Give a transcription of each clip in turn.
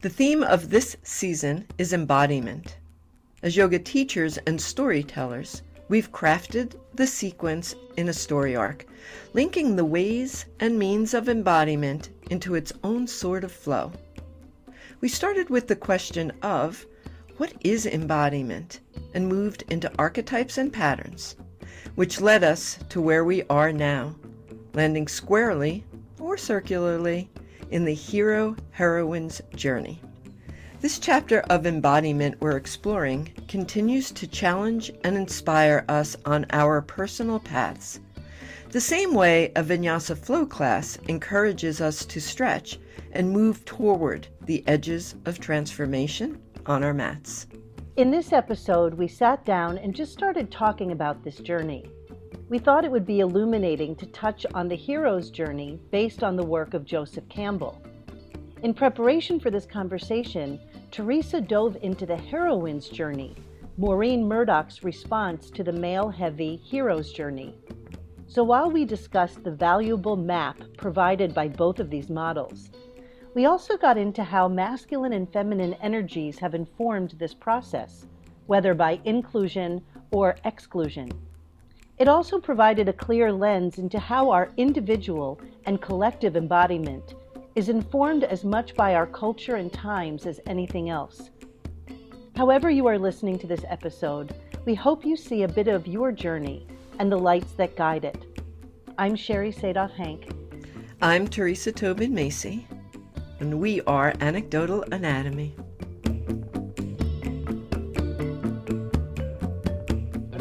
The theme of this season is embodiment. As yoga teachers and storytellers, we've crafted the sequence in a story arc, linking the ways and means of embodiment into its own sort of flow. We started with the question of what is embodiment and moved into archetypes and patterns, which led us to where we are now, landing squarely or circularly in the hero heroine's journey. This chapter of embodiment we're exploring continues to challenge and inspire us on our personal paths. The same way a vinyasa flow class encourages us to stretch and move toward the edges of transformation on our mats. In this episode, we sat down and just started talking about this journey. We thought it would be illuminating to touch on the hero's journey based on the work of Joseph Campbell. In preparation for this conversation, Theresa dove into the heroine's journey, Maureen Murdock's response to the male heavy hero's journey. So while we discussed the valuable map provided by both of these models, we also got into how masculine and feminine energies have informed this process, whether by inclusion or exclusion. It also provided a clear lens into how our individual and collective embodiment is informed as much by our culture and times as anything else. However, you are listening to this episode, we hope you see a bit of your journey and the lights that guide it. I'm Sherry Sadoff Hank. I'm Theresa Tobin Macy, and we are Anecdotal Anatomy.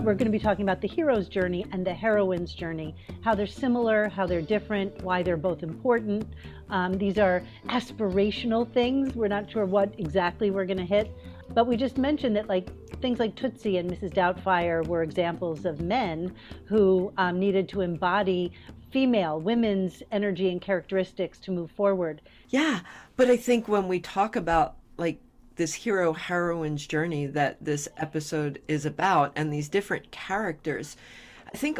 We're going to be talking about the hero's journey and the heroine's journey, how they're similar, how they're different, why they're both important. Um, these are aspirational things. We're not sure what exactly we're going to hit, but we just mentioned that like things like Tootsie and Mrs. Doubtfire were examples of men who um, needed to embody female, women's energy and characteristics to move forward. Yeah, but I think when we talk about like this hero heroine's journey that this episode is about and these different characters. I think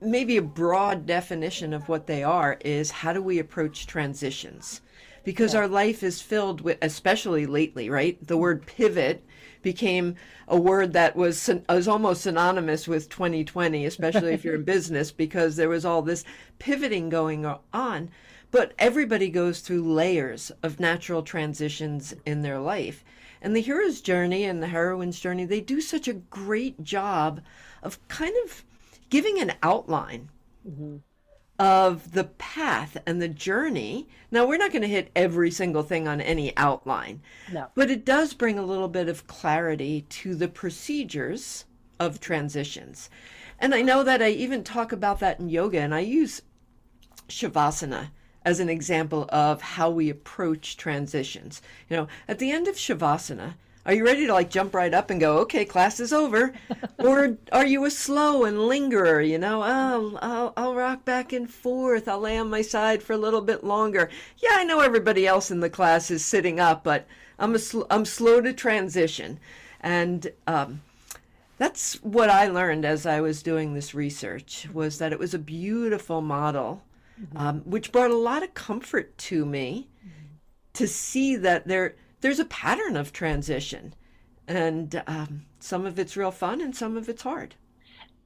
maybe a broad definition of what they are is how do we approach transitions? Because yeah. our life is filled with, especially lately, right? The word pivot became a word that was was almost synonymous with 2020, especially if you're in business, because there was all this pivoting going on. But everybody goes through layers of natural transitions in their life. And the hero's journey and the heroine's journey, they do such a great job of kind of giving an outline mm-hmm. of the path and the journey. Now, we're not going to hit every single thing on any outline, no. but it does bring a little bit of clarity to the procedures of transitions. And I know that I even talk about that in yoga, and I use Shavasana as an example of how we approach transitions. You know, at the end of Shavasana, are you ready to like jump right up and go, okay, class is over? or are you a slow and lingerer, you know, oh, I'll, I'll rock back and forth. I'll lay on my side for a little bit longer. Yeah, I know everybody else in the class is sitting up, but I'm, a sl- I'm slow to transition. And, um, that's what I learned as I was doing this research was that it was a beautiful model mm-hmm. um, which brought a lot of comfort to me mm-hmm. to see that there there's a pattern of transition, and um, some of it's real fun and some of it's hard.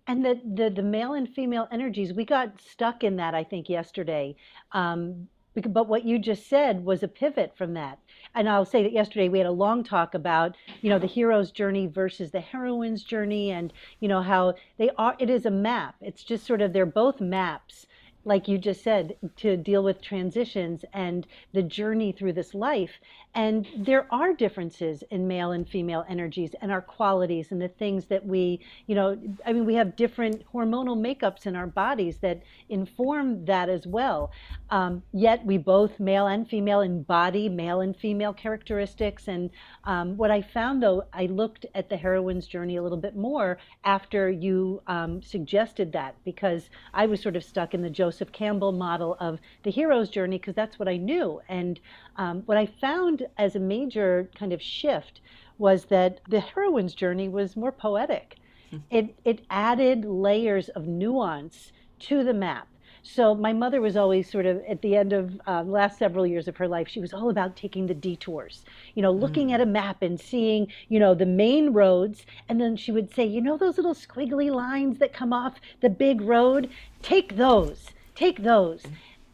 And the, the the male and female energies, we got stuck in that I think yesterday. Um, but what you just said was a pivot from that and I'll say that yesterday we had a long talk about, you know, the hero's journey versus the heroine's journey and, you know, how they are, it is a map. It's just sort of, they're both maps like you just said, to deal with transitions and the journey through this life. And there are differences in male and female energies and our qualities and the things that we, you know, I mean, we have different hormonal makeups in our bodies that inform that as well. Um, yet we both, male and female, embody male and female characteristics. And um, what I found though, I looked at the heroine's journey a little bit more after you um, suggested that because I was sort of stuck in the Joseph Campbell model of the hero's journey because that's what I knew. And um, what I found as a major kind of shift was that the heroine's journey was more poetic. Mm-hmm. It, it added layers of nuance to the map. So my mother was always sort of at the end of uh, last several years of her life, she was all about taking the detours, you know, looking mm. at a map and seeing, you know, the main roads. And then she would say, you know, those little squiggly lines that come off the big road, take those, take those.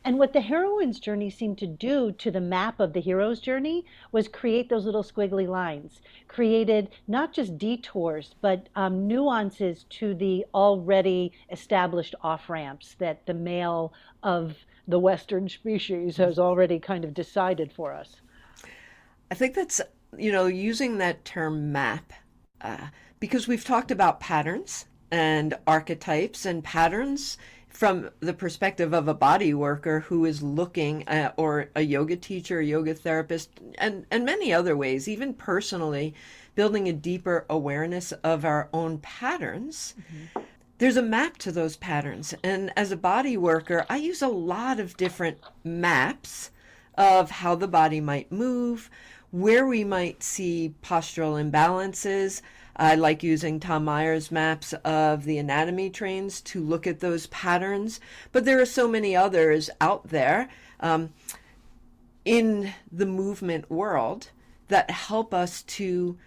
And what the heroine's journey seemed to do to the map of the hero's journey was create those little squiggly lines, created not just detours, but um, nuances to the already established off ramps that the male of the Western species has already kind of decided for us. I think that's, you know, using that term map, uh, because we've talked about patterns and archetypes and patterns from the perspective of a body worker who is looking at, or a yoga teacher, a yoga therapist, and, and many other ways, even personally, building a deeper awareness of our own patterns. Mm-hmm. There's a map to those patterns. And as a body worker, I use a lot of different maps of how the body might move, where we might see postural imbalances, I like using Tom Myers maps of the anatomy trains to look at those patterns, but there are so many others out there um, in the movement world that help us to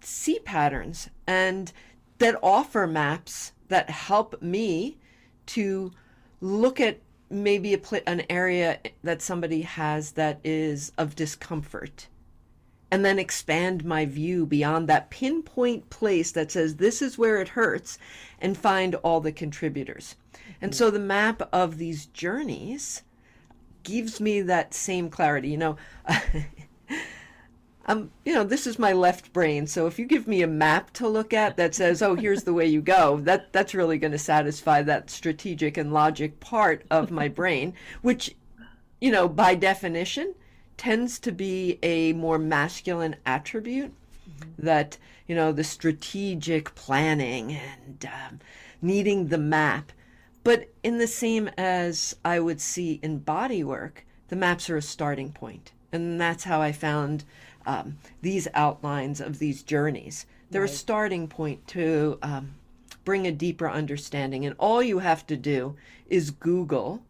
see patterns and that offer maps that help me to look at maybe pl- an area that somebody has that is of discomfort and then expand my view beyond that pinpoint place that says this is where it hurts and find all the contributors. And so the map of these journeys gives me that same clarity. You know, um, you know, this is my left brain. So if you give me a map to look at that says, "Oh, here's the way you go," that that's really going to satisfy that strategic and logic part of my brain, which, you know, by definition, tends to be a more masculine attribute mm-hmm. that you know the strategic planning and um, needing the map but in the same as i would see in body work the maps are a starting point and that's how i found um, these outlines of these journeys they're right. a starting point to um, bring a deeper understanding and all you have to do is google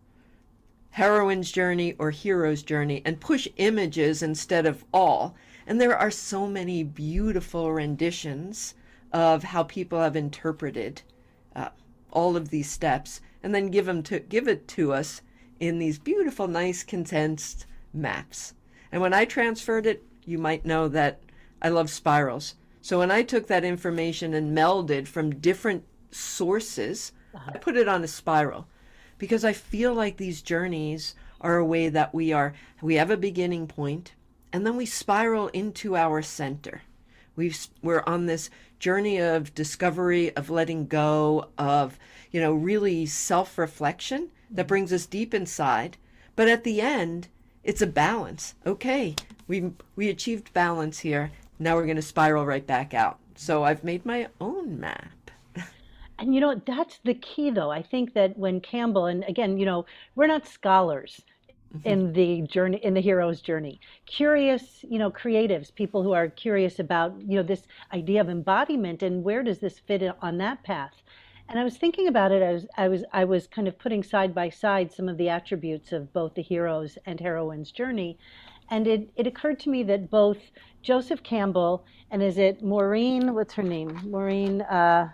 heroine's journey or hero's journey and push images instead of all. And there are so many beautiful renditions of how people have interpreted uh, all of these steps and then give them to give it to us in these beautiful nice condensed maps. And when I transferred it, you might know that I love spirals. So when I took that information and melded from different sources, uh-huh. I put it on a spiral because I feel like these journeys are a way that we are we have a beginning point and then we spiral into our center. We've we're on this journey of discovery, of letting go, of you know really self-reflection that brings us deep inside. But at the end, it's a balance. Okay, we we achieved balance here. Now we're going to spiral right back out. So I've made my own map. And you know, that's the key though. I think that when Campbell, and again, you know, we're not scholars mm-hmm. in the journey, in the hero's journey. Curious, you know, creatives, people who are curious about, you know, this idea of embodiment and where does this fit on that path. And I was thinking about it. I was, I was, I was kind of putting side by side some of the attributes of both the hero's and heroine's journey, and it, it occurred to me that both Joseph Campbell and is it Maureen? What's her name? Maureen. Uh,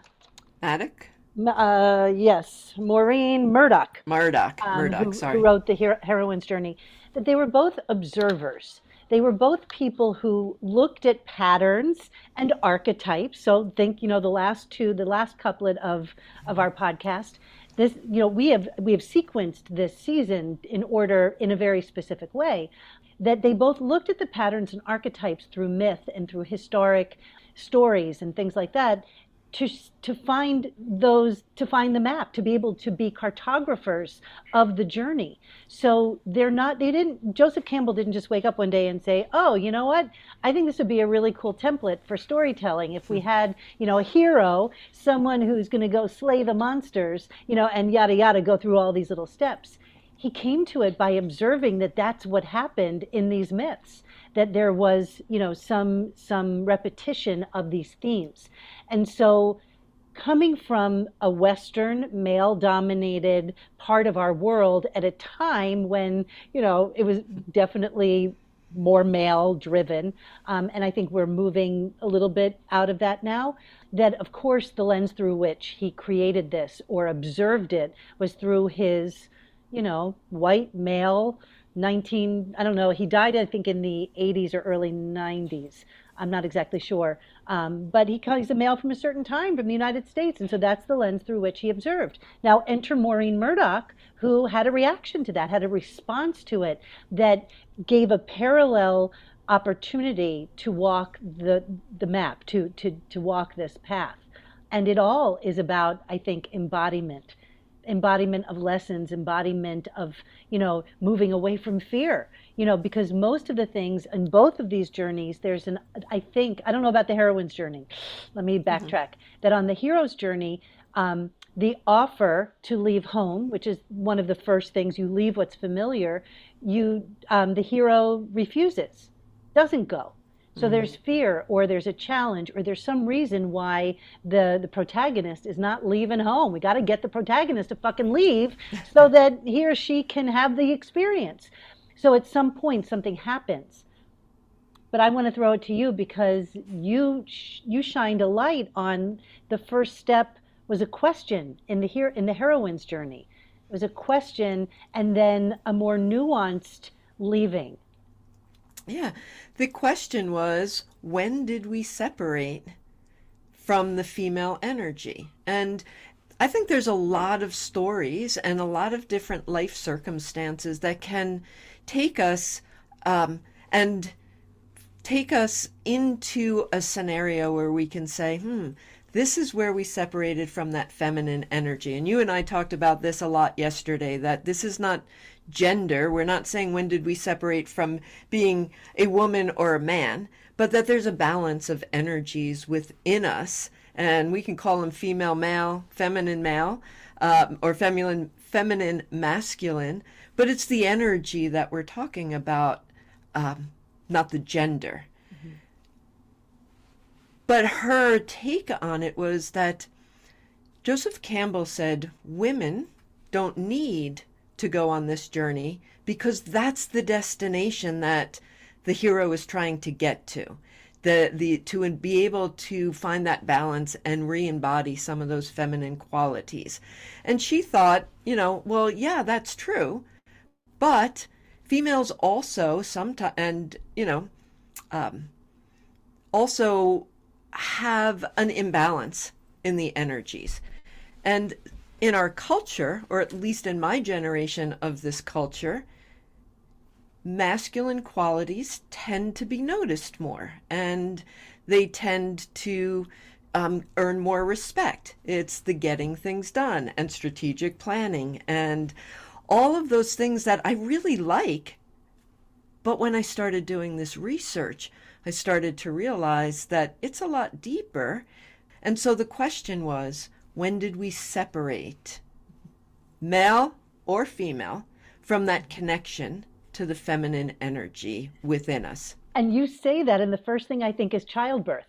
Maddock? Uh, yes, Maureen Murdock. Murdock, um, Murdock, who, sorry. Who wrote the Hero- Heroine's Journey. That they were both observers. They were both people who looked at patterns and archetypes. So think, you know, the last two, the last couplet of of our podcast. This, you know, we have we have sequenced this season in order in a very specific way. That they both looked at the patterns and archetypes through myth and through historic stories and things like that to to find those to find the map to be able to be cartographers of the journey. So they're not they didn't joseph campbell didn't just wake up one day and say oh you know what? I think this would be a really cool template for storytelling if we had you know a hero someone who's going to go slay the monsters you know and yada yada go through all these little steps. He came to it by observing that that's what happened in these myths that there was you know some some repetition of these themes and so coming from a Western male dominated part of our world at a time when, you know, it was definitely more male driven. Um, and I think we're moving a little bit out of that now. That, of course, the lens through which he created this or observed it was through his, you know, white male 19, I don't know, he died, I think, in the 80s or early 90s. I'm not exactly sure. Um, but he, he's a male from a certain time from the United States. And so that's the lens through which he observed. Now, enter Maureen Murdock, who had a reaction to that, had a response to it that gave a parallel opportunity to walk the, the map, to, to, to walk this path. And it all is about, I think, embodiment embodiment of lessons, embodiment of, you know, moving away from fear, you know, because most of the things in both of these journeys, there's an, I think, I don't know about the heroine's journey. Let me mm-hmm. backtrack. Mm-hmm. That on the hero's journey, um, the offer to leave home, which is one of the first things you leave what's familiar, you um, the hero refuses, doesn't go. So mm-hmm. there's fear or there's a challenge or there's some reason why the, the protagonist is not leaving home. We got to get the protagonist to fucking leave so that he or she can have the experience. So at some point something happens. But I want to throw it to you because you you shined a light on the first step was a question in the here in the heroine's journey. It was a question and then a more nuanced leaving yeah. The question was when did we separate from the female energy? And I think there's a lot of stories and a lot of different life circumstances that can take us um, and take us into a scenario where we can say, hmm, this is where we separated from that feminine energy. And you and I talked about this a lot yesterday that this is not gender. We're not saying when did we separate from being a woman or a man, but that there's a balance of energies within us. And we can call them female male, feminine male, uh, or feminine feminine masculine. But it's the energy that we're talking about, um, not the gender. Mm-hmm. But her take on it was that Joseph Campbell said women don't need to go on this journey because that's the destination that the hero is trying to get to. The, the to be able to find that balance and re-embody some of those feminine qualities and she thought you know well yeah that's true but females also sometimes and you know um, also have an imbalance in the energies and in our culture, or at least in my generation of this culture, masculine qualities tend to be noticed more and they tend to um, earn more respect. It's the getting things done and strategic planning and all of those things that I really like. But when I started doing this research, I started to realize that it's a lot deeper. And so the question was when did we separate, male or female, from that connection to the feminine energy within us? And you say that, and the first thing I think is childbirth.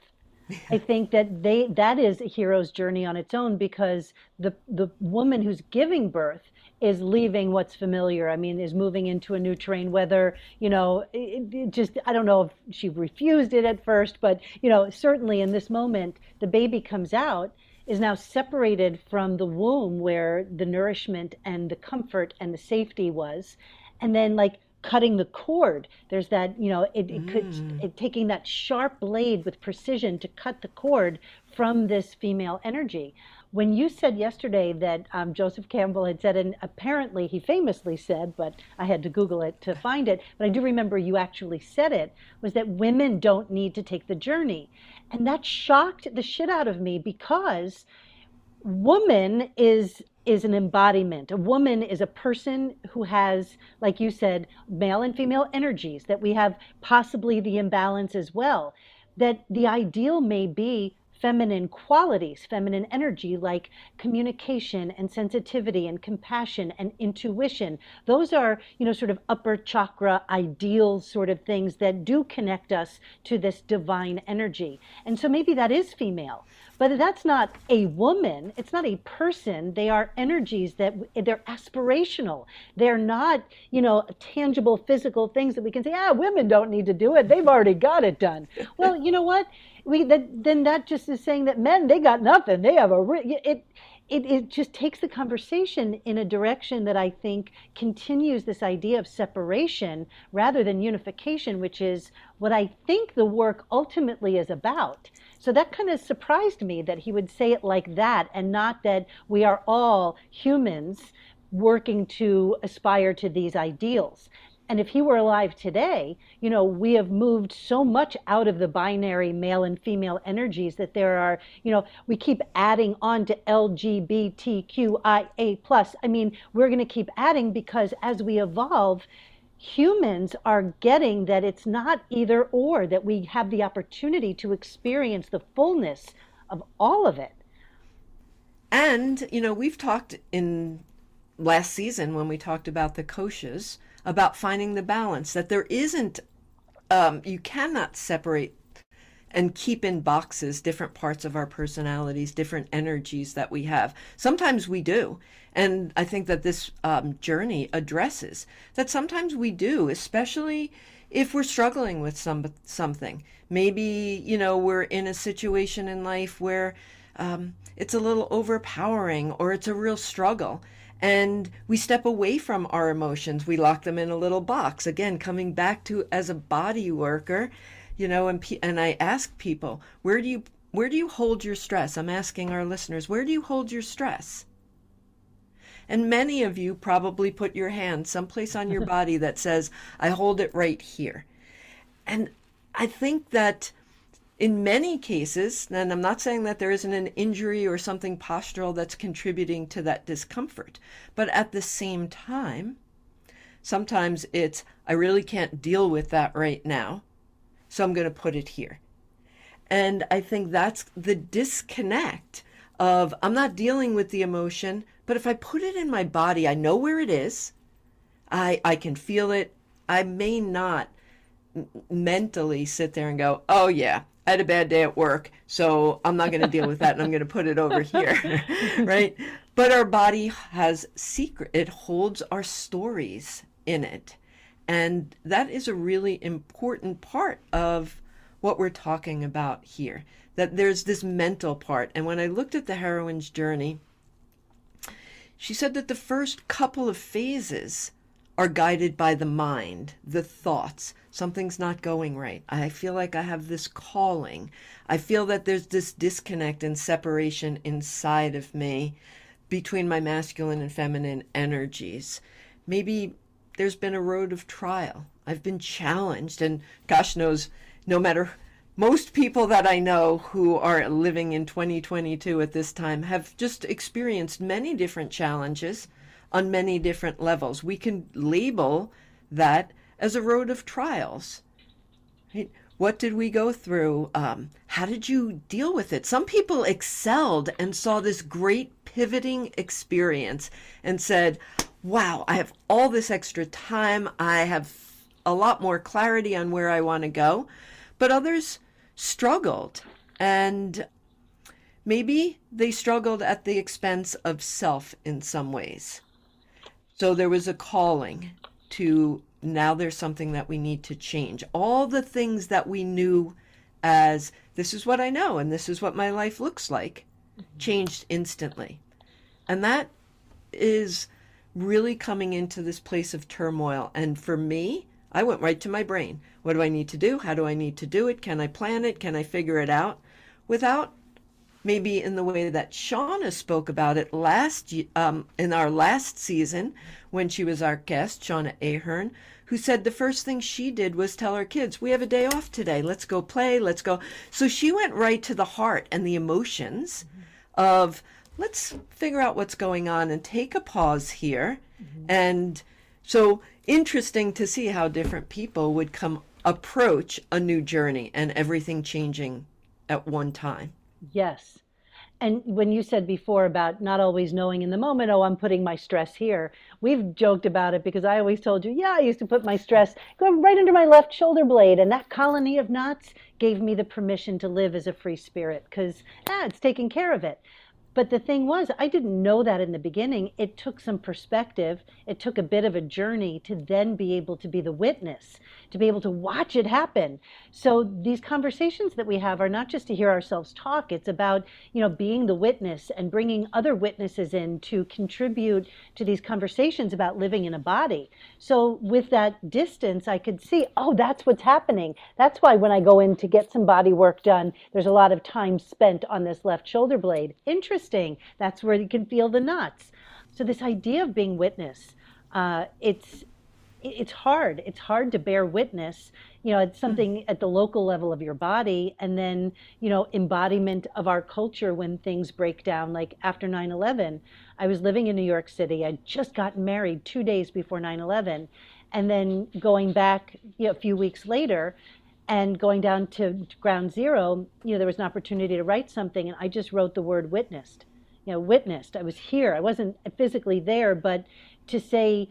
I think that they that is a hero's journey on its own because the the woman who's giving birth is leaving what's familiar. I mean, is moving into a new terrain. Whether you know, it, it just I don't know if she refused it at first, but you know, certainly in this moment, the baby comes out is now separated from the womb where the nourishment and the comfort and the safety was and then like cutting the cord there's that you know it, it mm. could it, taking that sharp blade with precision to cut the cord from this female energy when you said yesterday that um, Joseph Campbell had said, and apparently he famously said, but I had to Google it to find it, but I do remember you actually said it, was that women don't need to take the journey. And that shocked the shit out of me because woman is is an embodiment. A woman is a person who has, like you said, male and female energies, that we have possibly the imbalance as well. That the ideal may be feminine qualities, feminine energy like communication and sensitivity and compassion and intuition. Those are, you know, sort of upper chakra ideal sort of things that do connect us to this divine energy. And so maybe that is female. But that's not a woman. It's not a person. They are energies that they're aspirational. They're not, you know, tangible physical things that we can say, ah, women don't need to do it. They've already got it done. well, you know what? We that, then that just is saying that men they got nothing. They have a it. It, it just takes the conversation in a direction that I think continues this idea of separation rather than unification, which is what I think the work ultimately is about. So that kind of surprised me that he would say it like that and not that we are all humans working to aspire to these ideals. And if he were alive today, you know, we have moved so much out of the binary male and female energies that there are, you know, we keep adding on to LGBTQIA plus. I mean, we're going to keep adding because as we evolve, humans are getting that it's not either or, that we have the opportunity to experience the fullness of all of it. And, you know, we've talked in last season when we talked about the koshas about finding the balance, that there isn't, um, you cannot separate and keep in boxes different parts of our personalities, different energies that we have. Sometimes we do. And I think that this um, journey addresses that sometimes we do, especially if we're struggling with some something. Maybe you know we're in a situation in life where um, it's a little overpowering or it's a real struggle, and we step away from our emotions. We lock them in a little box. Again, coming back to as a body worker, you know, and and I ask people, where do you where do you hold your stress? I'm asking our listeners, where do you hold your stress? And many of you probably put your hand someplace on your body that says, I hold it right here. And I think that in many cases, and I'm not saying that there isn't an injury or something postural that's contributing to that discomfort, but at the same time, sometimes it's, I really can't deal with that right now, so I'm going to put it here. And I think that's the disconnect of I'm not dealing with the emotion, but if I put it in my body, I know where it is. I I can feel it. I may not mentally sit there and go, "Oh yeah, I had a bad day at work, so I'm not going to deal with that and I'm going to put it over here." right? But our body has secret. It holds our stories in it. And that is a really important part of what we're talking about here. That there's this mental part. And when I looked at the heroine's journey, she said that the first couple of phases are guided by the mind, the thoughts. Something's not going right. I feel like I have this calling. I feel that there's this disconnect and separation inside of me between my masculine and feminine energies. Maybe there's been a road of trial. I've been challenged, and gosh knows, no matter most people that I know who are living in 2022 at this time have just experienced many different challenges on many different levels. We can label that as a road of trials. Right? What did we go through? Um, how did you deal with it? Some people excelled and saw this great pivoting experience and said, Wow, I have all this extra time. I have a lot more clarity on where I want to go. But others struggled. And maybe they struggled at the expense of self in some ways. So there was a calling to now there's something that we need to change. All the things that we knew as this is what I know and this is what my life looks like mm-hmm. changed instantly. And that is really coming into this place of turmoil. And for me, I went right to my brain. What do I need to do? How do I need to do it? Can I plan it? Can I figure it out? Without maybe in the way that Shauna spoke about it last um, in our last season when she was our guest, Shauna Ahern, who said the first thing she did was tell her kids, "We have a day off today. Let's go play. Let's go." So she went right to the heart and the emotions mm-hmm. of let's figure out what's going on and take a pause here mm-hmm. and so interesting to see how different people would come approach a new journey and everything changing at one time. Yes. And when you said before about not always knowing in the moment, oh, I'm putting my stress here, we've joked about it because I always told you, yeah, I used to put my stress right under my left shoulder blade, and that colony of knots gave me the permission to live as a free spirit because ah, it's taking care of it. But the thing was, I didn't know that in the beginning. It took some perspective. It took a bit of a journey to then be able to be the witness, to be able to watch it happen. So these conversations that we have are not just to hear ourselves talk. It's about, you know, being the witness and bringing other witnesses in to contribute to these conversations about living in a body. So with that distance, I could see, oh, that's what's happening. That's why when I go in to get some body work done, there's a lot of time spent on this left shoulder blade. Interesting. That's where you can feel the knots. So this idea of being witness, uh, it's it's hard. It's hard to bear witness. You know, it's hmm. something at the local level of your body, and then you know, embodiment of our culture when things break down. Like after 9/11, I was living in New York City. I'd just gotten married two days before 9/11, and then going back you know, a few weeks later, and going down to ground zero, you know, there was an opportunity to write something, and I just wrote the word witnessed. You know, witnessed. I was here. I wasn't physically there, but to say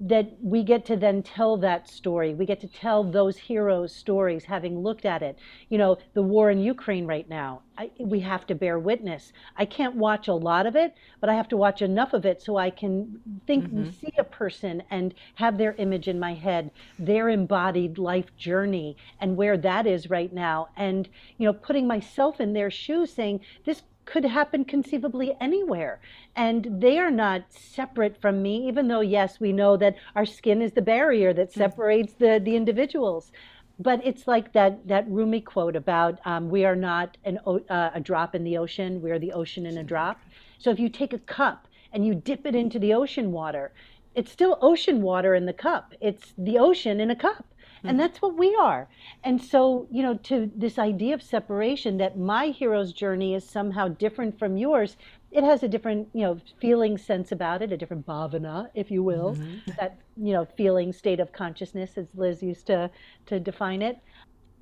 that we get to then tell that story. We get to tell those heroes' stories, having looked at it. You know, the war in Ukraine right now, I, we have to bear witness. I can't watch a lot of it, but I have to watch enough of it so I can think, mm-hmm. see a person and have their image in my head, their embodied life journey, and where that is right now. And, you know, putting myself in their shoes, saying, this could happen conceivably anywhere. And they are not separate from me, even though, yes, we know that our skin is the barrier that mm. separates the, the individuals. But it's like that, that Rumi quote about um, we are not an, uh, a drop in the ocean, we are the ocean in a drop. So if you take a cup and you dip it into the ocean water, it's still ocean water in the cup. It's the ocean in a cup. And mm-hmm. that's what we are. And so, you know, to this idea of separation, that my hero's journey is somehow different from yours, it has a different, you know, feeling sense about it, a different bhavana, if you will, mm-hmm. that, you know, feeling state of consciousness, as Liz used to, to define it.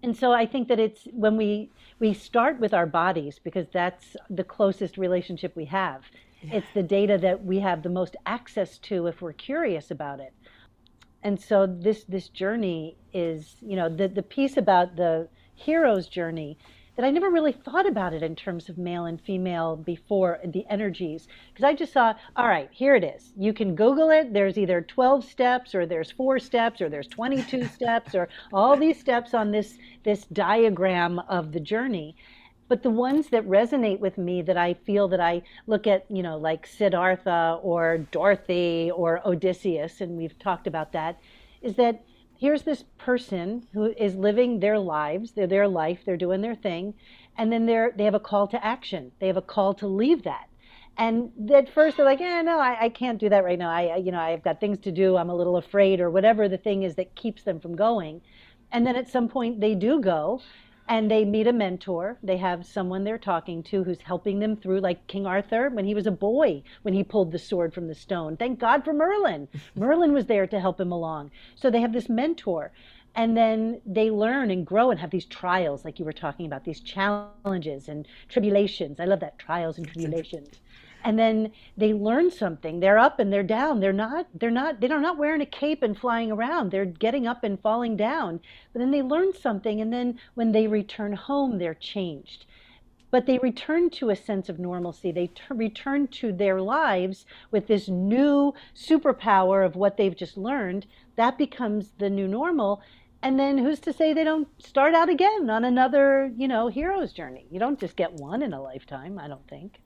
And so I think that it's when we we start with our bodies because that's the closest relationship we have. Yeah. It's the data that we have the most access to if we're curious about it and so this this journey is you know the the piece about the hero's journey that I never really thought about it in terms of male and female before the energies. Because I just saw all right here it is. You can google it. There's either 12 steps or there's 4 steps or there's 22 steps or all these steps on this this diagram of the journey but the ones that resonate with me that I feel that I look at, you know, like Siddhartha or Dorothy or Odysseus, and we've talked about that, is that here's this person who is living their lives, they're their life, they're doing their thing, and then they're they have a call to action. They have a call to leave that. And at first they're like, eh, no, I, I can't do that right now. I, you know, I've got things to do. I'm a little afraid, or whatever the thing is that keeps them from going. And then at some point they do go, and they meet a mentor. They have someone they're talking to who's helping them through, like King Arthur when he was a boy, when he pulled the sword from the stone. Thank God for Merlin. Merlin was there to help him along. So they have this mentor. And then they learn and grow and have these trials, like you were talking about, these challenges and tribulations. I love that trials and tribulations and then they learn something. They're up and they're down. They're not they're not they're not wearing a cape and flying around. They're getting up and falling down. But then they learn something and then when they return home they're changed. But they return to a sense of normalcy. They t- return to their lives with this new superpower of what they've just learned. That becomes the new normal. And then who's to say they don't start out again on another you know hero's journey? You don't just get one in a lifetime i don't think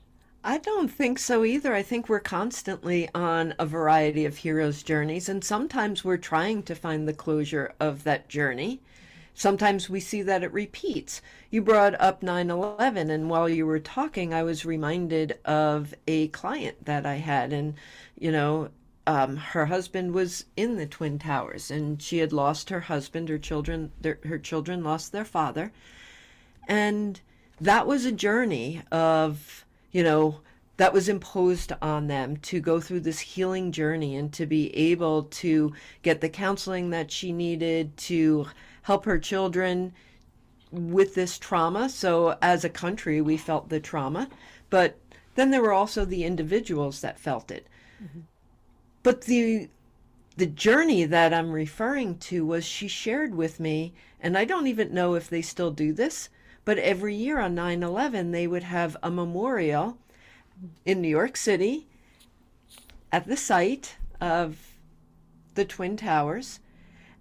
I don't think so either. I think we're constantly on a variety of heroes' journeys, and sometimes we're trying to find the closure of that journey. Sometimes we see that it repeats. You brought up 9 11, and while you were talking, I was reminded of a client that I had, and, you know, um, her husband was in the Twin Towers, and she had lost her husband. Her children, their, her children lost their father, and that was a journey of you know, that was imposed on them to go through this healing journey and to be able to get the counseling that she needed to help her children with this trauma. So, as a country, we felt the trauma, but then there were also the individuals that felt it. Mm-hmm. But the the journey that I'm referring to was she shared with me, and I don't even know if they still do this, but every year on 9 11, they would have a memorial in New York City at the site of the Twin Towers.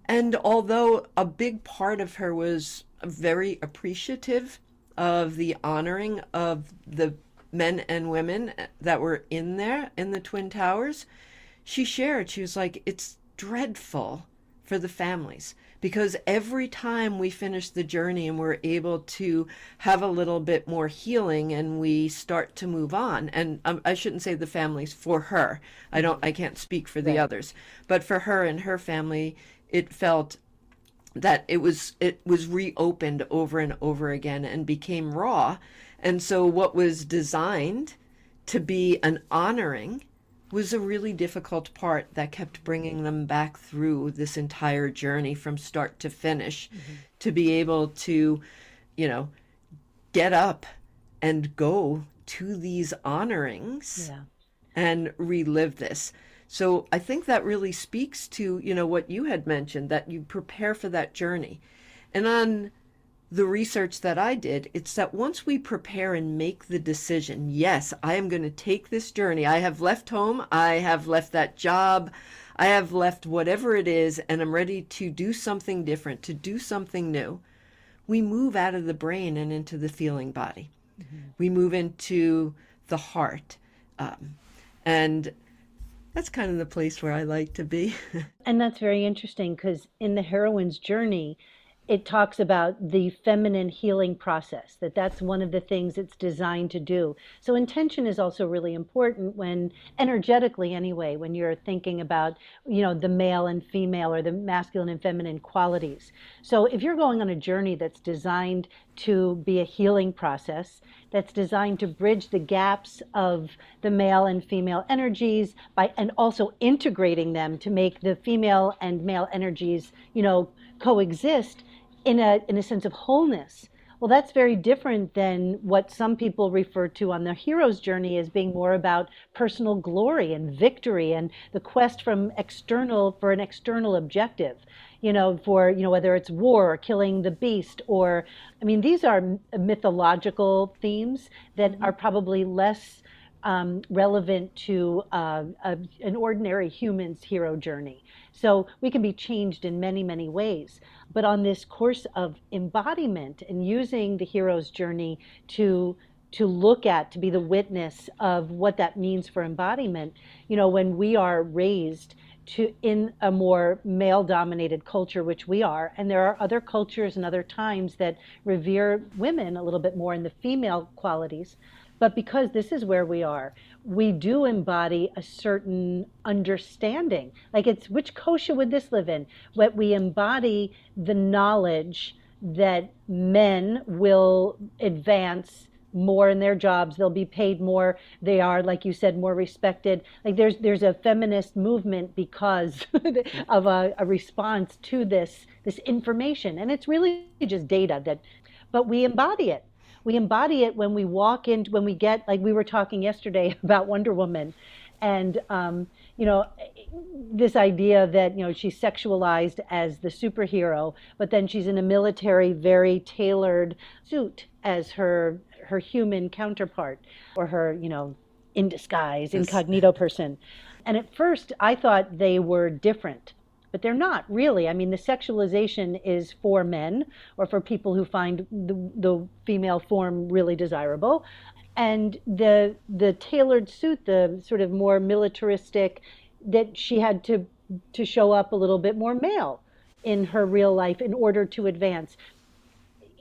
And although a big part of her was very appreciative of the honoring of the men and women that were in there in the Twin Towers, she shared, she was like, it's dreadful for the families because every time we finish the journey and we're able to have a little bit more healing and we start to move on and um, i shouldn't say the families for her. I don't i can't speak for the right. others. But for her and her family it felt that it was it was reopened over and over again and became raw. And so what was designed to be an honoring was a really difficult part that kept bringing them back through this entire journey from start to finish mm-hmm. to be able to you know get up and go to these honorings yeah. and relive this so i think that really speaks to you know what you had mentioned that you prepare for that journey and on the research that I did, it's that once we prepare and make the decision, yes, I am going to take this journey. I have left home, I have left that job, I have left whatever it is, and I'm ready to do something different, to do something new. We move out of the brain and into the feeling body. Mm-hmm. We move into the heart. Um, and that's kind of the place where I like to be. and that's very interesting because in the heroine's journey, it talks about the feminine healing process that that's one of the things it's designed to do. So intention is also really important when energetically anyway when you're thinking about you know the male and female or the masculine and feminine qualities. So if you're going on a journey that's designed to be a healing process that's designed to bridge the gaps of the male and female energies by and also integrating them to make the female and male energies you know coexist in a in a sense of wholeness. Well, that's very different than what some people refer to on the hero's journey as being more about personal glory and victory and the quest from external for an external objective. You know, for you know whether it's war or killing the beast or I mean these are mythological themes that mm-hmm. are probably less um, relevant to uh, a, an ordinary human's hero journey. So we can be changed in many, many ways. But on this course of embodiment and using the hero's journey to to look at to be the witness of what that means for embodiment you know when we are raised to in a more male dominated culture which we are and there are other cultures and other times that revere women a little bit more in the female qualities but because this is where we are, we do embody a certain understanding. Like it's which kosha would this live in? What we embody the knowledge that men will advance more in their jobs. They'll be paid more. They are like you said more respected. Like there's there's a feminist movement because of a, a response to this this information. And it's really just data that but we embody it we embody it when we walk in when we get like we were talking yesterday about Wonder Woman, and um, you know this idea that you know she's sexualized as the superhero, but then she's in a military, very tailored suit as her her human counterpart or her you know in disguise incognito person. And at first, I thought they were different but they're not really. I mean, the sexualization is for men or for people who find the, the female form really desirable. And the the tailored suit, the sort of more militaristic, that she had to to show up a little bit more male in her real life in order to advance.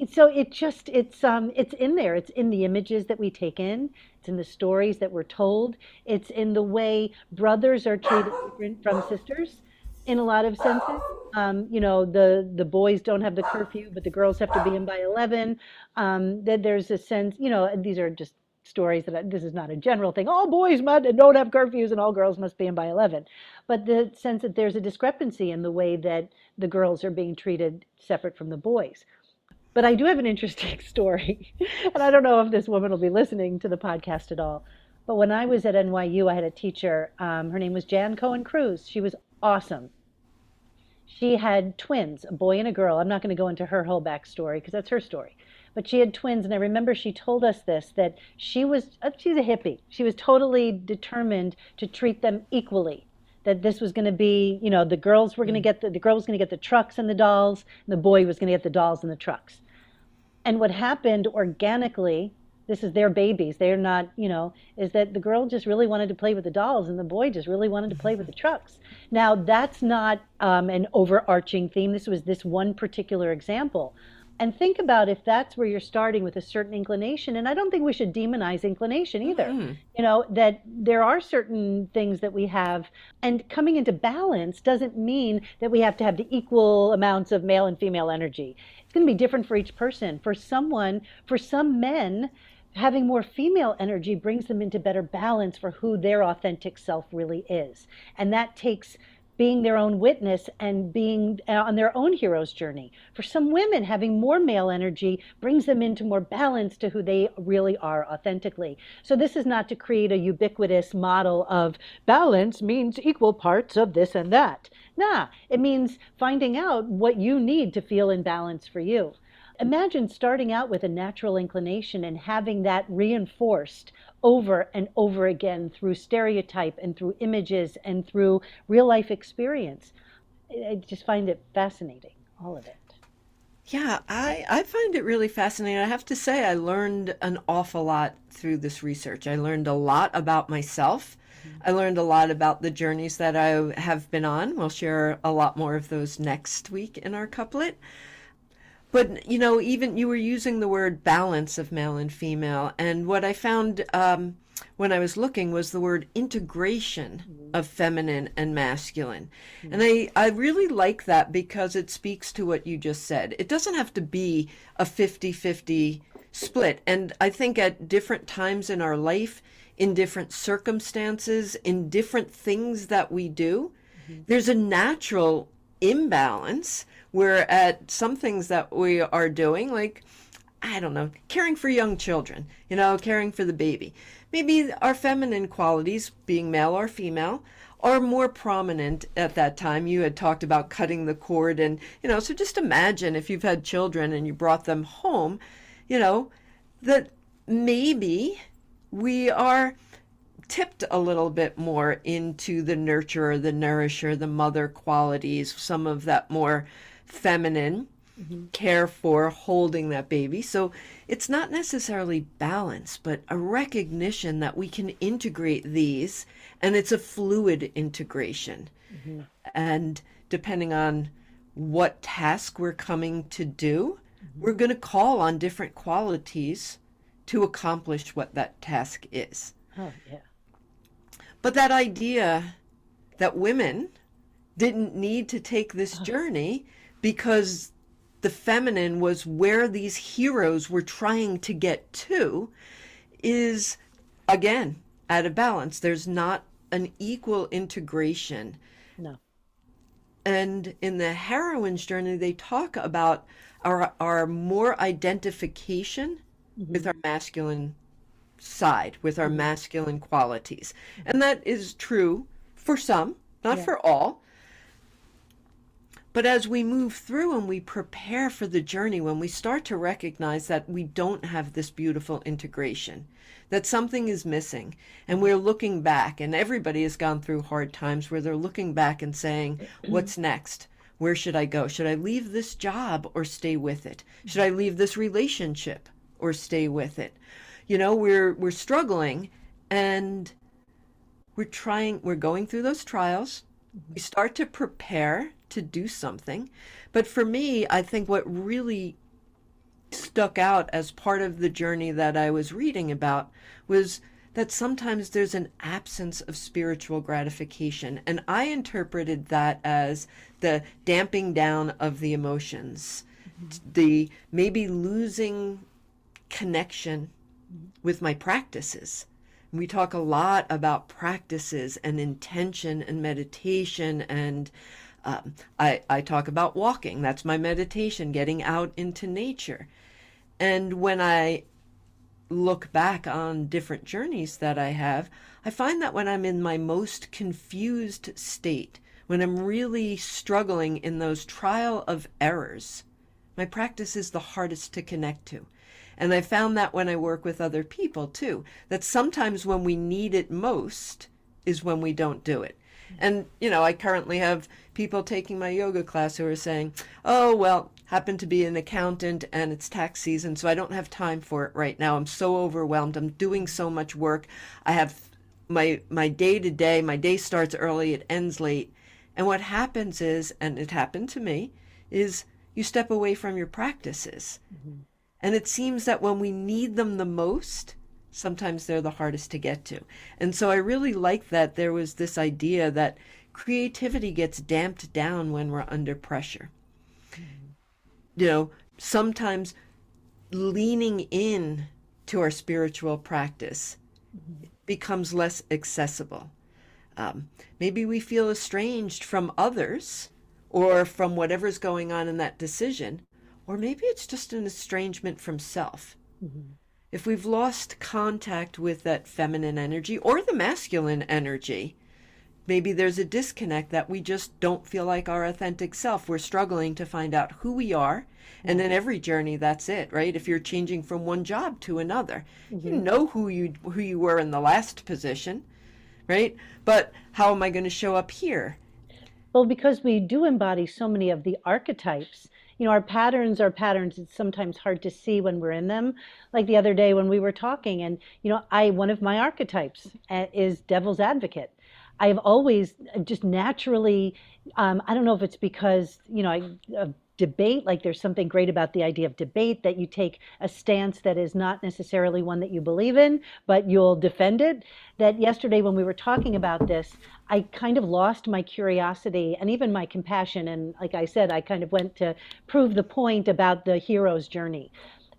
So it just it's um it's in there. It's in the images that we take in. It's in the stories that we're told. It's in the way brothers are treated different from sisters in a lot of senses. Um, you know, the the boys don't have the curfew, but the girls have to be in by eleven. Um, that there's a sense, you know, these are just stories that I, this is not a general thing. All boys must don't have curfews, and all girls must be in by eleven. But the sense that there's a discrepancy in the way that the girls are being treated separate from the boys. But I do have an interesting story. and I don't know if this woman will be listening to the podcast at all. But when I was at NYU, I had a teacher. Um, her name was Jan Cohen Cruz. She was awesome. She had twins, a boy and a girl. I'm not going to go into her whole backstory because that's her story. But she had twins, and I remember she told us this that she was uh, she's a hippie. She was totally determined to treat them equally. That this was going to be, you know, the girls were going to get the, the girl was going to get the trucks and the dolls, and the boy was going to get the dolls and the trucks. And what happened organically this is their babies. They're not, you know, is that the girl just really wanted to play with the dolls and the boy just really wanted to play with the trucks. Now, that's not um, an overarching theme. This was this one particular example. And think about if that's where you're starting with a certain inclination. And I don't think we should demonize inclination either. Mm. You know, that there are certain things that we have. And coming into balance doesn't mean that we have to have the equal amounts of male and female energy. It's going to be different for each person. For someone, for some men, having more female energy brings them into better balance for who their authentic self really is. And that takes being their own witness and being uh, on their own hero's journey. For some women, having more male energy brings them into more balance to who they really are authentically. So, this is not to create a ubiquitous model of balance means equal parts of this and that. Nah, it means finding out what you need to feel in balance for you. Imagine starting out with a natural inclination and having that reinforced over and over again through stereotype and through images and through real life experience. I just find it fascinating, all of it. Yeah, I, I find it really fascinating. I have to say, I learned an awful lot through this research. I learned a lot about myself. Mm-hmm. I learned a lot about the journeys that I have been on. We'll share a lot more of those next week in our couplet. But you know, even you were using the word balance of male and female, and what I found um, when I was looking was the word integration of feminine and masculine. And I, I really like that because it speaks to what you just said. It doesn't have to be a 50 50 split. And I think at different times in our life, in different circumstances, in different things that we do, mm-hmm. there's a natural imbalance we're at some things that we are doing, like, I don't know, caring for young children, you know, caring for the baby. Maybe our feminine qualities, being male or female, are more prominent at that time. You had talked about cutting the cord, and, you know, so just imagine if you've had children and you brought them home, you know, that maybe we are tipped a little bit more into the nurturer, the nourisher, the mother qualities, some of that more feminine mm-hmm. care for holding that baby. So it's not necessarily balance, but a recognition that we can integrate these and it's a fluid integration. Mm-hmm. And depending on what task we're coming to do, mm-hmm. we're going to call on different qualities to accomplish what that task is. Oh, yeah. But that idea that women didn't need to take this journey because the feminine was where these heroes were trying to get to is again out of balance. There's not an equal integration. No. And in the heroine's journey they talk about our our more identification mm-hmm. with our masculine side with our masculine qualities and that is true for some not yeah. for all but as we move through and we prepare for the journey, when we start to recognize that we don't have this beautiful integration, that something is missing, and we're looking back, and everybody has gone through hard times where they're looking back and saying, What's next? Where should I go? Should I leave this job or stay with it? Should I leave this relationship or stay with it? You know, we're we're struggling and we're trying we're going through those trials. We start to prepare to do something. But for me, I think what really stuck out as part of the journey that I was reading about was that sometimes there's an absence of spiritual gratification. And I interpreted that as the damping down of the emotions, mm-hmm. the maybe losing connection. With my practices. We talk a lot about practices and intention and meditation and Um, I, I talk about walking. That's my meditation, getting out into nature. And when I look back on different journeys that I have, I find that when I'm in my most confused state, when I'm really struggling in those trial of errors, my practice is the hardest to connect to. And I found that when I work with other people too, that sometimes when we need it most is when we don't do it. And, you know, I currently have people taking my yoga class who are saying, oh, well, happen to be an accountant and it's tax season, so I don't have time for it right now. I'm so overwhelmed. I'm doing so much work. I have my my day to day, my day starts early, it ends late. And what happens is, and it happened to me, is you step away from your practices. Mm-hmm. And it seems that when we need them the most, sometimes they're the hardest to get to. And so I really like that there was this idea that creativity gets damped down when we're under pressure. Mm-hmm. You know, sometimes leaning in to our spiritual practice mm-hmm. becomes less accessible. Um, maybe we feel estranged from others or from whatever's going on in that decision, or maybe it's just an estrangement from self. Mm-hmm. If we've lost contact with that feminine energy or the masculine energy, maybe there's a disconnect that we just don't feel like our authentic self. We're struggling to find out who we are. And in every journey, that's it, right? If you're changing from one job to another, mm-hmm. you know who you who you were in the last position, right? But how am I going to show up here? Well, because we do embody so many of the archetypes, you know, our patterns are patterns. It's sometimes hard to see when we're in them. Like the other day when we were talking, and, you know, I, one of my archetypes uh, is devil's advocate. I have always just naturally, um, I don't know if it's because, you know, I, debate like there's something great about the idea of debate that you take a stance that is not necessarily one that you believe in but you'll defend it. That yesterday when we were talking about this i kind of lost my curiosity and even my compassion and like i said i kind of went to prove the point about the hero's journey.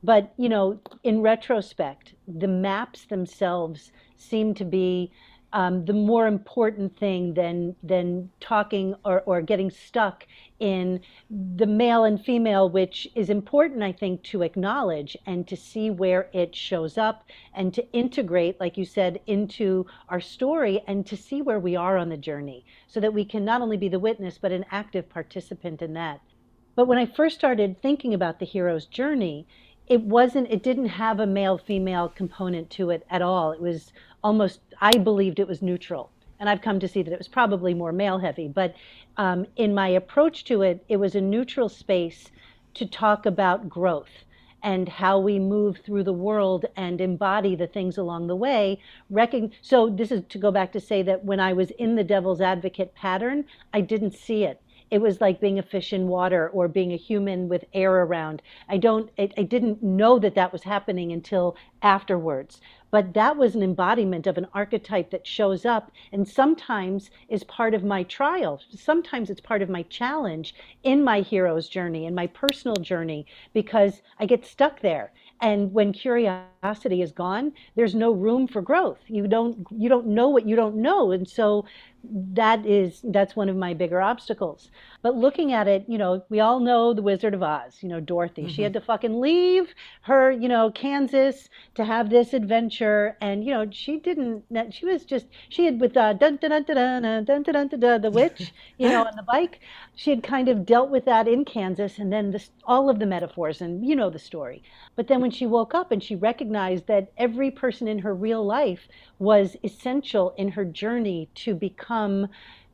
But you know in retrospect the maps themselves seem to be um, the more important thing than than talking or, or getting stuck in the male and female, which is important, I think, to acknowledge and to see where it shows up and to integrate, like you said, into our story and to see where we are on the journey so that we can not only be the witness, but an active participant in that. But when I first started thinking about the hero's journey, it wasn't, it didn't have a male female component to it at all. It was almost, I believed it was neutral. And I've come to see that it was probably more male heavy. But um, in my approach to it, it was a neutral space to talk about growth and how we move through the world and embody the things along the way. So, this is to go back to say that when I was in the devil's advocate pattern, I didn't see it it was like being a fish in water or being a human with air around. I don't, I, I didn't know that that was happening until afterwards. But that was an embodiment of an archetype that shows up and sometimes is part of my trial. Sometimes it's part of my challenge in my hero's journey, in my personal journey, because I get stuck there. And when curiosity is gone, there's no room for growth. You don't you don't know what you don't know. And so that is that's one of my bigger obstacles. But looking at it, you know, we all know the Wizard of Oz, you know, Dorothy. Mm-hmm. She had to fucking leave her, you know, Kansas to have this adventure and you know, she didn't she was just she had with uh, dun dun dun dun dun dun dun dun dun the witch, you know, on the bike. She had kind of dealt with that in Kansas and then this all of the metaphors and you know the story. But then when she woke up and she recognized that every person in her real life was essential in her journey to become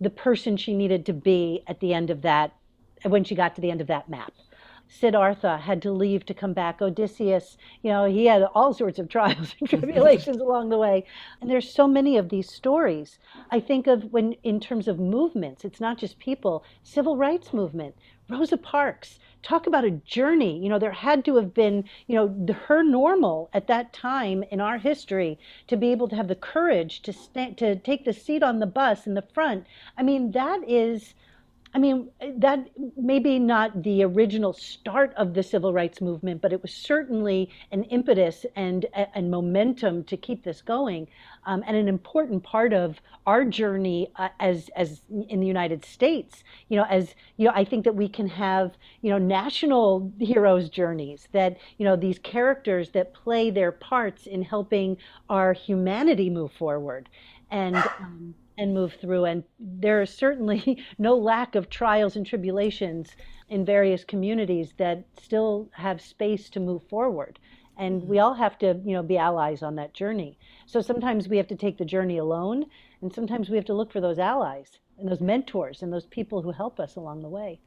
the person she needed to be at the end of that, when she got to the end of that map. Siddhartha had to leave to come back. Odysseus, you know, he had all sorts of trials and tribulations along the way. And there's so many of these stories. I think of when, in terms of movements, it's not just people, civil rights movement, Rosa Parks, talk about a journey. You know, there had to have been, you know, her normal at that time in our history to be able to have the courage to stand, to take the seat on the bus in the front. I mean, that is I mean, that maybe not the original start of the civil rights movement, but it was certainly an impetus and and momentum to keep this going, um, and an important part of our journey uh, as as in the United States. You know, as you know, I think that we can have you know national heroes' journeys that you know these characters that play their parts in helping our humanity move forward, and. Um, and move through. And there is certainly no lack of trials and tribulations in various communities that still have space to move forward. And we all have to, you know, be allies on that journey. So sometimes we have to take the journey alone, and sometimes we have to look for those allies and those mentors and those people who help us along the way.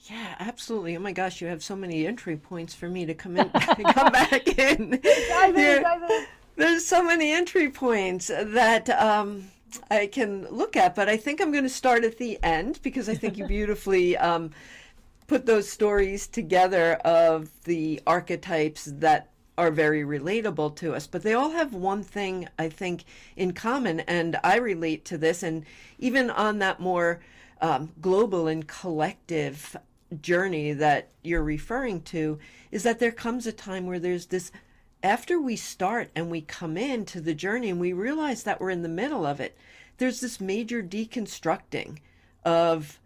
Yeah, absolutely. Oh my gosh, you have so many entry points for me to come in, come back in. Dive in, dive in. There's so many entry points that um, I can look at, but I think I'm going to start at the end because I think you beautifully um, put those stories together of the archetypes that are very relatable to us. But they all have one thing, I think, in common, and I relate to this. And even on that more um, global and collective journey that you're referring to, is that there comes a time where there's this after we start and we come into the journey and we realize that we're in the middle of it, there's this major deconstructing of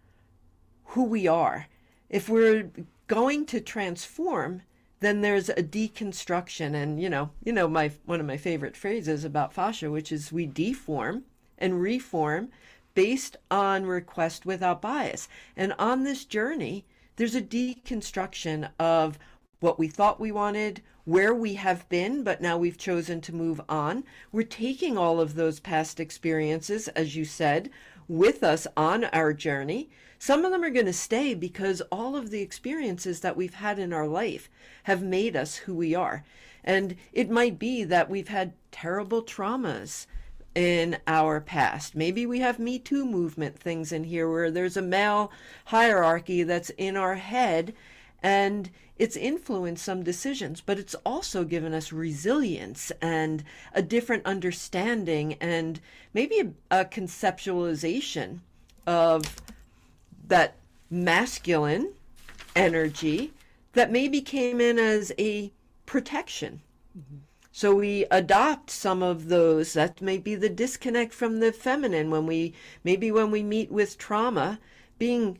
who we are. If we're going to transform, then there's a deconstruction and you know, you know my one of my favorite phrases about fascia which is we deform and reform based on request without bias. And on this journey, there's a deconstruction of what we thought we wanted, where we have been, but now we've chosen to move on. We're taking all of those past experiences, as you said, with us on our journey. Some of them are going to stay because all of the experiences that we've had in our life have made us who we are. And it might be that we've had terrible traumas in our past. Maybe we have Me Too movement things in here where there's a male hierarchy that's in our head and it's influenced some decisions, but it's also given us resilience and a different understanding and maybe a, a conceptualization of that masculine energy that maybe came in as a protection. Mm-hmm. So we adopt some of those. That may be the disconnect from the feminine when we maybe when we meet with trauma, being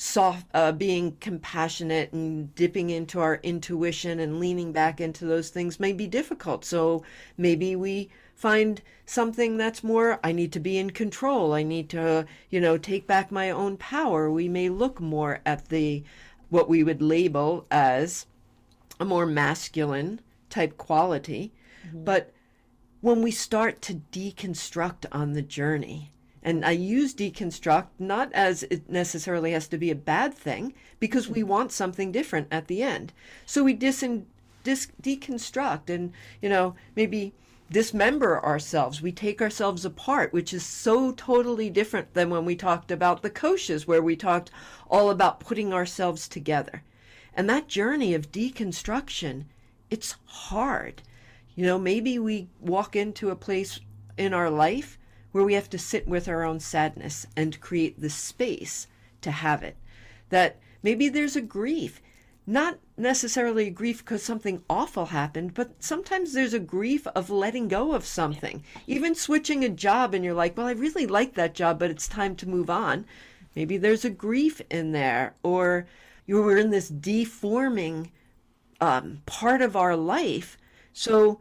soft uh, being compassionate and dipping into our intuition and leaning back into those things may be difficult. So maybe we find something that's more i need to be in control. I need to you know take back my own power. We may look more at the what we would label as a more masculine type quality. Mm-hmm. but when we start to deconstruct on the journey and I use deconstruct not as it necessarily has to be a bad thing, because we want something different at the end. So we dis- dis- deconstruct and, you know, maybe dismember ourselves. We take ourselves apart, which is so totally different than when we talked about the koshas, where we talked all about putting ourselves together. And that journey of deconstruction, it's hard. You know, maybe we walk into a place in our life where we have to sit with our own sadness and create the space to have it. That maybe there's a grief, not necessarily a grief because something awful happened, but sometimes there's a grief of letting go of something. Even switching a job and you're like, well, I really like that job, but it's time to move on. Maybe there's a grief in there, or you were in this deforming um, part of our life. So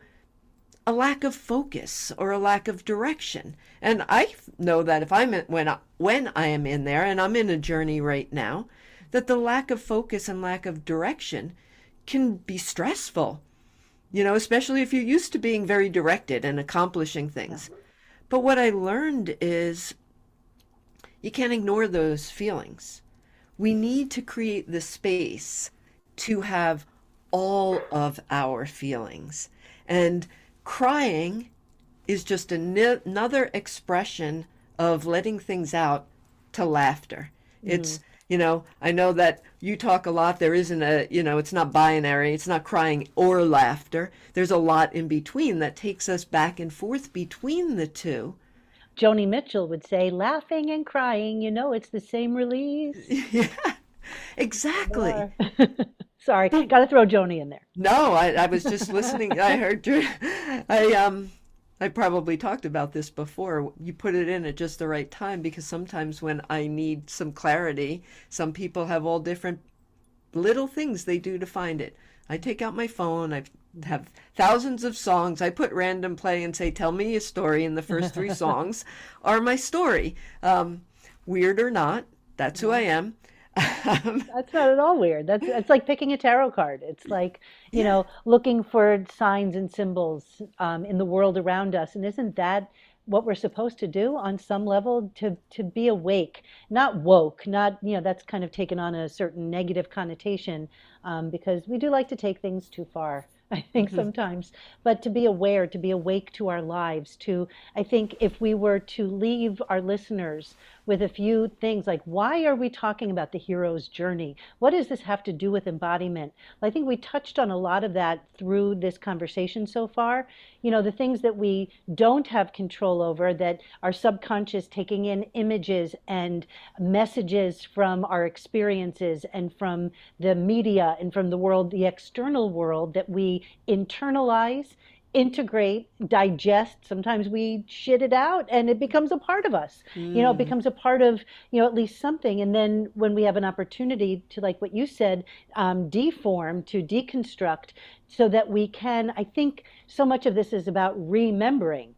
a lack of focus or a lack of direction. And I know that if I'm in, when I, when I am in there and I'm in a journey right now, that the lack of focus and lack of direction can be stressful. You know, especially if you're used to being very directed and accomplishing things. But what I learned is you can't ignore those feelings. We need to create the space to have all of our feelings. And crying is just an- another expression of letting things out to laughter. Mm. It's, you know, I know that you talk a lot. There isn't a, you know, it's not binary. It's not crying or laughter. There's a lot in between that takes us back and forth between the two. Joni Mitchell would say, laughing and crying, you know, it's the same release. Yeah, exactly. Sorry, got to throw Joni in there. No, I, I was just listening. I heard. I um, I probably talked about this before. You put it in at just the right time because sometimes when I need some clarity, some people have all different little things they do to find it. I take out my phone. I have thousands of songs. I put random play and say, "Tell me a story." And the first three songs are my story. Um, weird or not, that's who I am. that's not at all weird. That's it's like picking a tarot card. It's like you know looking for signs and symbols um, in the world around us. And isn't that what we're supposed to do on some level to to be awake, not woke, not you know that's kind of taken on a certain negative connotation um, because we do like to take things too far. I think mm-hmm. sometimes, but to be aware, to be awake to our lives, to, I think if we were to leave our listeners with a few things like why are we talking about the hero's journey? What does this have to do with embodiment? I think we touched on a lot of that through this conversation so far. You know, the things that we don't have control over, that our subconscious taking in images and messages from our experiences and from the media and from the world, the external world that we internalize integrate, digest. Sometimes we shit it out and it becomes a part of us. Mm. You know, it mm. becomes a part of, you know, at least something. And then when we have an opportunity to, like what you said, um, deform, to deconstruct, so that we can, I think so much of this is about remembering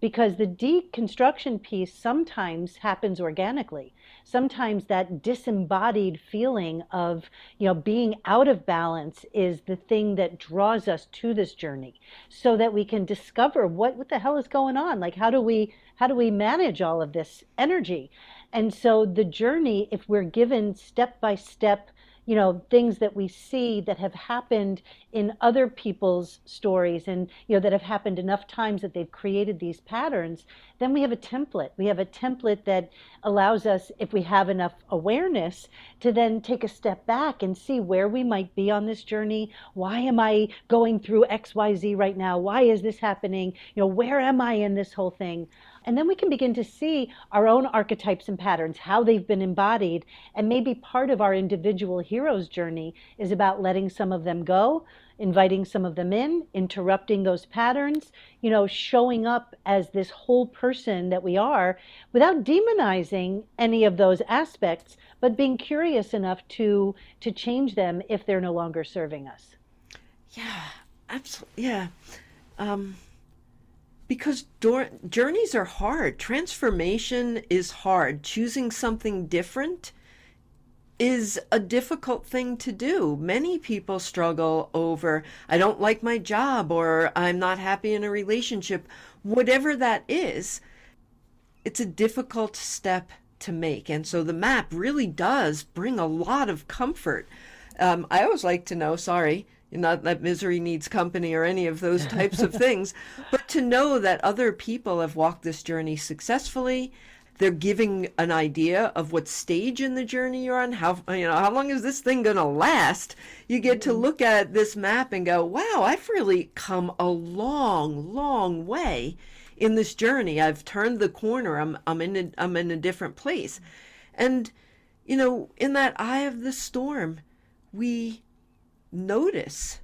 because the deconstruction piece sometimes happens organically sometimes that disembodied feeling of you know being out of balance is the thing that draws us to this journey so that we can discover what what the hell is going on? Like how do we how do we manage all of this energy? And so the journey if we're given step by step you know things that we see that have happened in other people's stories and you know that have happened enough times that they've created these patterns then we have a template. We have a template that allows us if we have enough awareness to then take a step back and see where we might be on this journey. Why am i going through xyz right now? Why is this happening? You know where am i in this whole thing and then we can begin to see our own archetypes and patterns, how they've been embodied. And maybe part of our individual hero's journey is about letting some of them go, inviting some of them in, interrupting those patterns, you know, showing up as this whole person that we are without demonizing any of those aspects, but being curious enough to to change them if they're no longer serving us. Yeah, absolutely. Yeah. Um because journeys are hard. Transformation is hard. Choosing something different is a difficult thing to do. Many people struggle over, I don't like my job or I'm not happy in a relationship. Whatever that is, it's a difficult step to make. And so the map really does bring a lot of comfort. Um, I always like to know, sorry, not that misery needs company or any of those types of things, but to know that other people have walked this journey successfully. They're giving an idea of what stage in the journey you're on. How you know how long is this thing going to last? You get to mm-hmm. look at this map and go, "Wow, I've really come a long, long way in this journey. I've turned the corner. I'm I'm in a, I'm in a different place." And you know, in that eye of the storm, we notice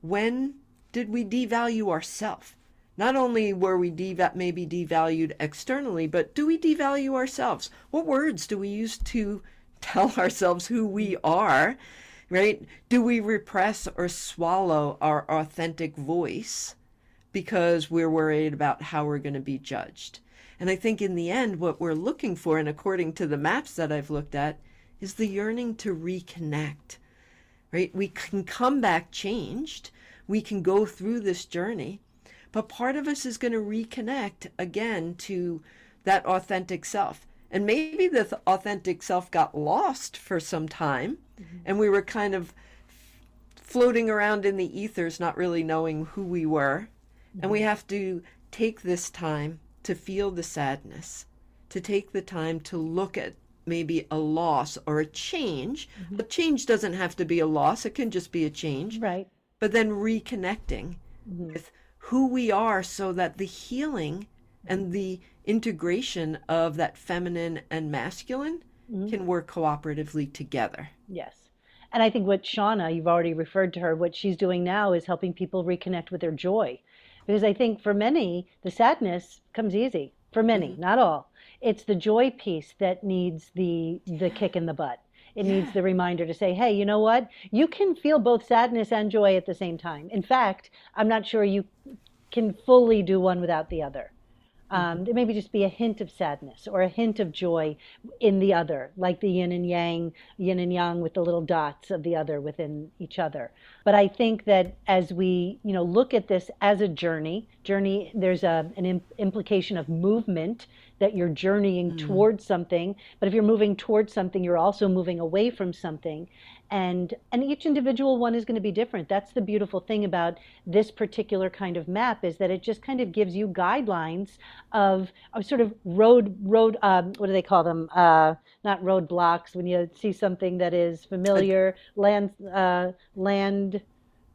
when did we devalue ourselves? Not only were we maybe devalued externally, but do we devalue ourselves? What words do we use to tell ourselves who we are? Right? Do we repress or swallow our authentic voice because we're worried about how we're going to be judged? And I think in the end, what we're looking for, and according to the maps that I've looked at, is the yearning to reconnect right? We can come back changed. We can go through this journey, but part of us is going to reconnect again to that authentic self. And maybe the th- authentic self got lost for some time mm-hmm. and we were kind of floating around in the ethers, not really knowing who we were. Mm-hmm. And we mm-hmm. have to take this time to feel the sadness, to take the time to look at maybe a loss or a change. Mm-hmm. But change doesn't have to be a loss, it can just be a change. Right. But then reconnecting mm-hmm. with who we are so that the healing and the integration of that feminine and masculine Mhm. can work cooperatively together. Yes. And I think what Shauna, you've already referred to her, what she's doing now is helping people reconnect with their joy. Because I think for many, the sadness comes easy. For many, Mhm. not all. It's the joy piece that needs the the kick in the butt. It needs the reminder to say, hey, you know what? You can feel both sadness and joy at the same time. In fact, I'm not sure you can fully do one without the other. Um, there maybe just be a hint of sadness or a hint of joy in the other, like the yin and yang, yin and yang with the little dots of the other within each other. But I think that as we, you know, look at this as a journey, journey, there's a, an im- implication of movement that you're journeying Mm. towards something. But if you're moving towards something, you're also moving away from something. And and each individual one is going to be different. That's the beautiful thing about this particular kind of map is that it just kind of gives you guidelines of, of sort of road road um, what do they call them? Uh, not roadblocks when you see something that is familiar, land uh, land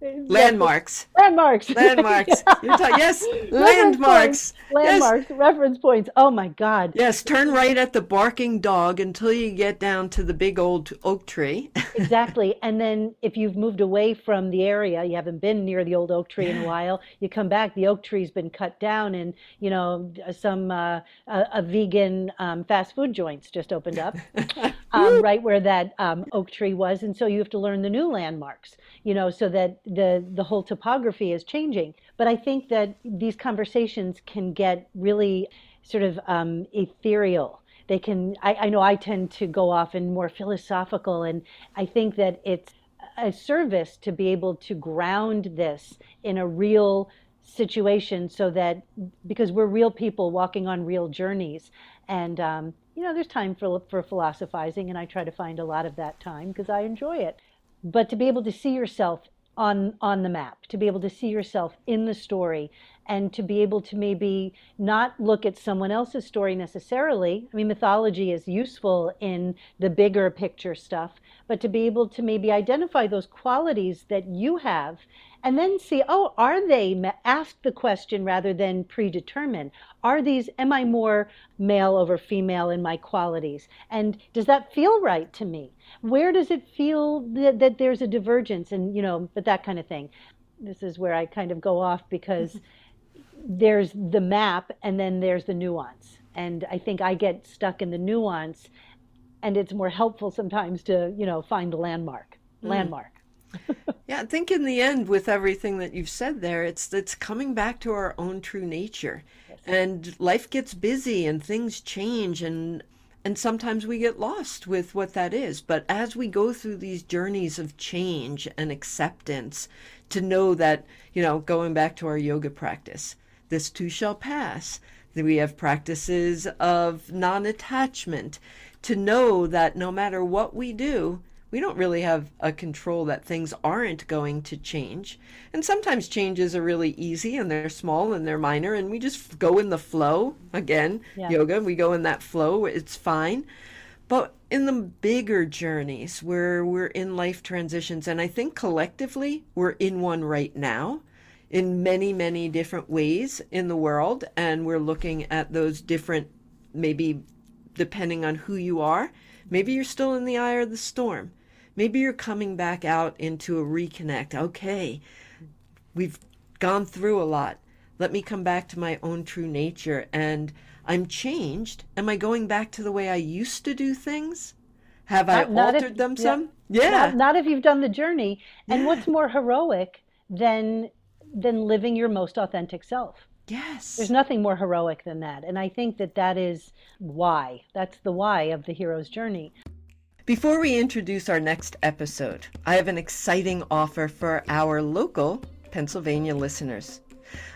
Landmarks. landmarks. Landmarks. You're ta- yes, landmarks. landmarks. Reference points. Oh my god. Yes, turn right at the barking dog until you get down to the big old oak tree. exactly. And then if you've moved away from the area you haven't been near the old oak tree in a while you come back the oak tree's been cut down and you know some uh, a, a vegan um, fast food joints just opened up um, right where that um, oak tree was and so you have to learn the new landmarks you know so that the the whole topography is changing. But i think that these conversations can get really sort of um, ethereal. They can I, I know i tend to go off in more philosophical and i think that it's a service to be able to ground this in a real situation so that because we're real people walking on real journeys. And um, you know there's time for for philosophizing and i try to find a lot of that time because i enjoy it. But to be able to see yourself on on the map to be able to see yourself in the story and to be able to maybe not look at someone else's story necessarily. I mean mythology is useful in the bigger picture stuff but to be able to maybe identify those qualities that you have and then see oh are they ask the question rather than predetermine. Are these am i more male over female in my qualities? And does that feel right to me? Where does it feel that, that there's a divergence and you know but that kind of thing. This is where i kind of go off because there's the map and then there's the nuance. And i think i get stuck in the nuance and it's more helpful sometimes to you know find the landmark mm. landmark. Yeah, I think in the end, with everything that you've said there, it's it's coming back to our own true nature, and life gets busy and things change, and and sometimes we get lost with what that is. But as we go through these journeys of change and acceptance, to know that you know, going back to our yoga practice, this too shall pass. That we have practices of non-attachment, to know that no matter what we do, we don't really have a control that things aren't going to change. And sometimes changes are really easy and they're small and they're minor and we just go in the flow. Again, Yeah. yoga, we go in that flow, it's fine. But in the bigger journeys where we're in life transitions, and I think collectively we're in one right now in many, many different ways in the world, and we're looking at those different, maybe depending on who you are. Maybe you're still in the eye of the storm. Maybe you're coming back out into a reconnect. Okay, we've gone through a lot. Let me come back to my own true nature. And I'm changed. Am I going back to the way I used to do things? Have I Not- not if- altered them yeah. some? Yeah. not, not if you've done the journey and what's more heroic than than living your most authentic self yes. there's nothing more heroic than that and i think that that is why that's the why of the hero's journey Before we introduce our next episode, I have an exciting offer for our local Pennsylvania listeners.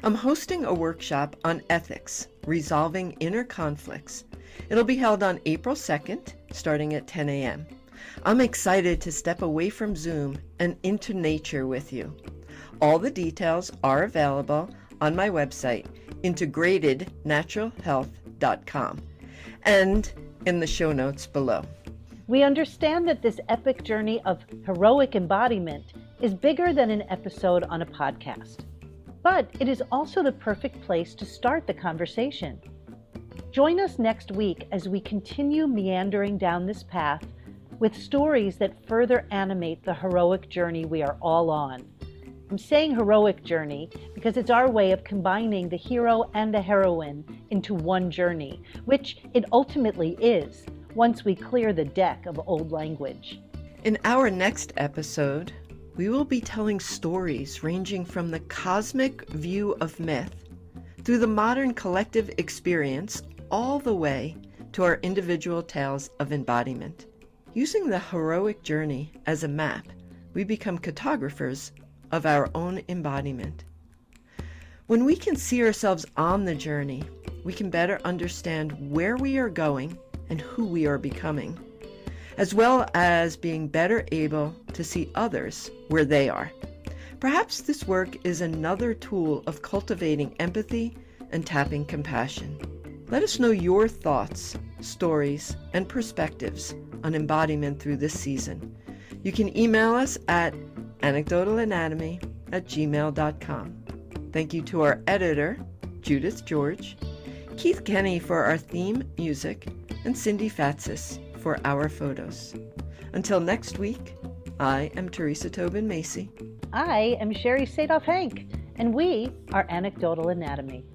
I'm hosting a workshop on ethics, resolving inner conflicts. It'll be held on April 2nd, starting at 10 a.m. I'm excited to step away from Zoom and into nature with you. All the details are available on my website, integratednaturalhealth.com, and in the show notes below. we understand that this epic journey of heroic embodiment is bigger than an episode on a podcast but it is also the perfect place to start the conversation. Join us next week as we continue meandering down this path with stories that further animate the heroic journey we are all on. I'm saying heroic journey because it's our way of combining the hero and the heroine into one journey, which it ultimately is once we clear the deck of old language. In our next episode, we will be telling stories ranging from the cosmic view of myth through the modern collective experience all the way to our individual tales of embodiment. Using the heroic journey as a map, we become cartographers of our own embodiment. When we can see ourselves on the journey, we can better understand where we are going and who we are becoming as well as being better able to see others where they are. Perhaps this work is another tool of cultivating empathy and tapping compassion. Let us know your thoughts, stories, and perspectives on embodiment through this season. You can email us at anecdotalanatomy at gmail.com. Thank you to our editor, Judith George, Keith Kenny for our theme music, and Cindy Fatsis for our photos. Until next week, I am Theresa Tobin Macy. I am Sherry Sadoff Hank, and we are Anecdotal Anatomy.